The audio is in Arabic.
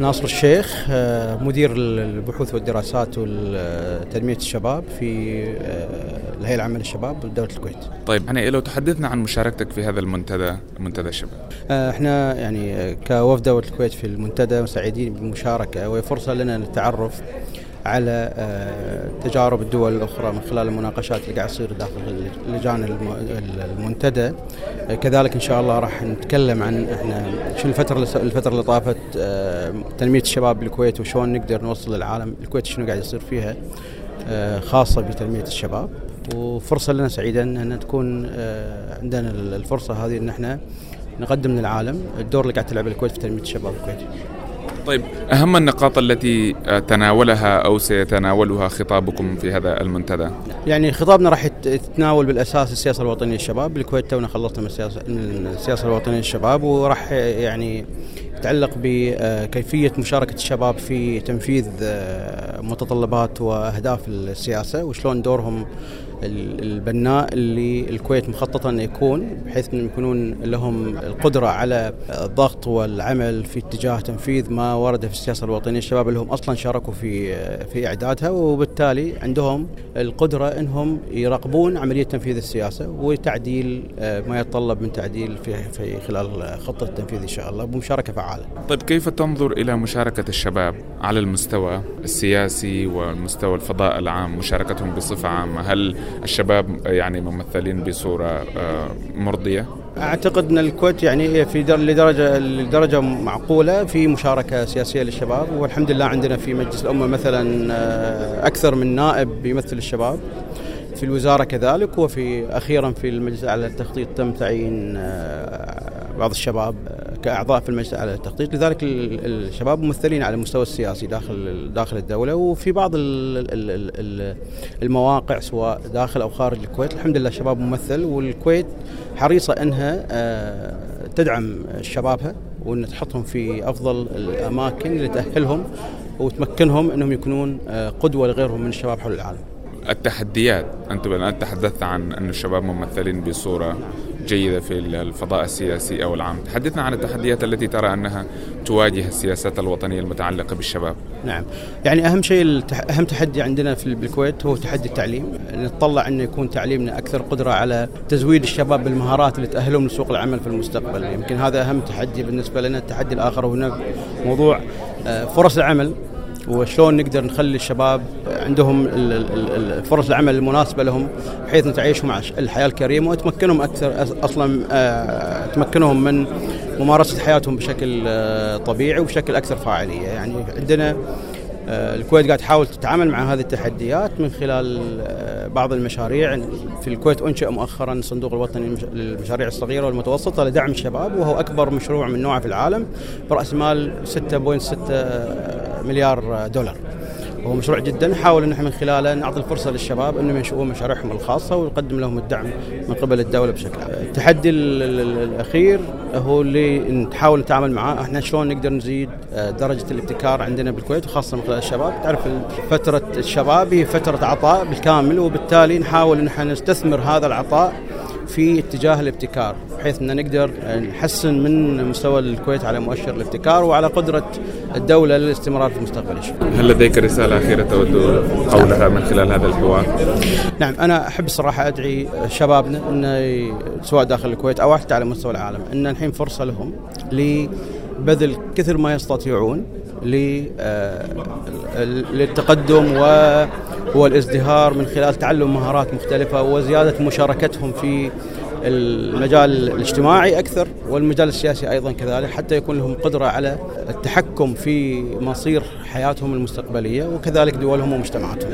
ناصر الشيخ آه، مدير البحوث والدراسات وتنمية الشباب في آه، الهيئة العامة للشباب بدولة الكويت. طيب يعني لو تحدثنا عن مشاركتك في هذا المنتدى منتدى الشباب. آه، إحنا يعني كوفد دولة الكويت في المنتدى سعيدين بالمشاركة وهي فرصة لنا للتعرف على تجارب الدول الأخرى من خلال المناقشات اللي قاعد تصير داخل لجان المنتدى. كذلك إن شاء الله راح نتكلم عن إحنا شو الفترة الفترة اللي طافت تنمية الشباب بالكويت وشلون نقدر نوصل للعالم. الكويت شنو قاعد يصير فيها؟ خاصة بتنمية الشباب. وفرصة لنا سعيدة أن تكون عندنا الفرصة هذه أن إحنا نقدم للعالم الدور اللي قاعد تلعبه الكويت في تنمية الشباب الكويتي. طيب أهم النقاط التي تناولها أو سيتناولها خطابكم في هذا المنتدى؟ يعني خطابنا راح يتناول بالأساس السياسة الوطنية للشباب بالكويت تونا خلصنا من السياسة, من السياسة الوطنية للشباب وراح يعني يتعلق بكيفية مشاركة الشباب في تنفيذ متطلبات وأهداف السياسة وشلون دورهم البناء اللي الكويت مخططة انه يكون بحيث انهم يكونون لهم القدرة على الضغط والعمل في اتجاه تنفيذ ما ورد في السياسة الوطنية. الشباب اللي هم أصلا شاركوا في في إعدادها وبالتالي عندهم القدرة إنهم يراقبون عملية تنفيذ السياسة وتعديل ما يتطلب من تعديل في في خلال خطة التنفيذ إن شاء الله. بمشاركة فعالة. طيب كيف تنظر إلى مشاركة الشباب على المستوى السياسي والمستوى الفضاء العام مشاركتهم بصفة عامة؟ هل الشباب يعني ممثلين بصورة مرضية؟ أعتقد إن الكويت يعني في لدرجة لدرجة معقولة في مشاركة سياسية للشباب والحمد لله عندنا في مجلس الأمة مثلا أكثر من نائب يمثل الشباب في الوزارة كذلك وفي أخيرا في المجلس على التخطيط تم تعيين بعض الشباب كأعضاء في المجلس على التخطيط لذلك الشباب ممثلين على المستوى السياسي داخل داخل الدولة وفي بعض المواقع سواء داخل أو خارج الكويت الحمد لله الشباب ممثل والكويت حريصة أنها تدعم شبابها وأن تحطهم في أفضل الأماكن اللي تاهلهم وتمكنهم أنهم يكونون قدوة لغيرهم من الشباب حول العالم. التحديات. أنتم الآن تحدثت عن أن الشباب ممثلين بصورة جيدة في الفضاء السياسي أو العام، تحدثنا عن التحديات التي ترى أنها تواجه السياسات الوطنية المتعلقة بالشباب. نعم، يعني أهم شيء أهم تحدي عندنا في الكويت هو تحدي التعليم، نتطلع انه يكون تعليمنا أكثر قدرة على تزويد الشباب بالمهارات اللي تأهلهم لسوق العمل في المستقبل، يمكن هذا أهم تحدي بالنسبة لنا، التحدي الآخر هو موضوع فرص العمل. وشلون نقدر نخلي الشباب عندهم فرص العمل المناسبة لهم بحيث نتعيشهم الحياة الكريمة وتمكنهم أكثر أصلا تمكنهم من ممارسة حياتهم بشكل طبيعي وبشكل أكثر فاعلية. يعني عندنا الكويت قاعد تحاول تتعامل مع هذه التحديات من خلال بعض المشاريع. في الكويت انشئ مؤخرا الصندوق الوطني للمشاريع الصغيرة والمتوسطة لدعم الشباب وهو أكبر مشروع من نوعه في العالم برأس مال 6.6 مليار دولار. وهو مشروع جدا نحاول إن إحنا من خلاله نعطي الفرصة للشباب إنهم ينشئون مشاريعهم الخاصة ونقدم لهم الدعم من قبل الدولة بشكل عام. التحدي الأخير هو اللي نحاول نتعامل معاه إحنا شلون نقدر نزيد درجة الابتكار عندنا بالكويت وخاصة من خلال الشباب، تعرف فترة الشباب هي فترة عطاء بالكامل وبالتالي نحاول إن إحنا نستثمر هذا العطاء في اتجاه الابتكار بحيث إن نقدر نحسن من مستوى الكويت على مؤشر الابتكار وعلى قدرة الدولة للاستمرار في المستقبل هل لديك رسالة أخيرة تود قولها من خلال هذا الحوار؟ نعم أنا أحب الصراحة أدعي شبابنا انه سواء داخل الكويت أو حتى على مستوى العالم إن الحين فرصة لهم لبذل كثر ما يستطيعون للتقدم والازدهار من خلال تعلم مهارات مختلفة وزيادة مشاركتهم في المجال الاجتماعي أكثر والمجال السياسي أيضا كذلك حتى يكون لهم قدرة على التحكم في مصير حياتهم المستقبلية وكذلك دولهم ومجتمعاتهم.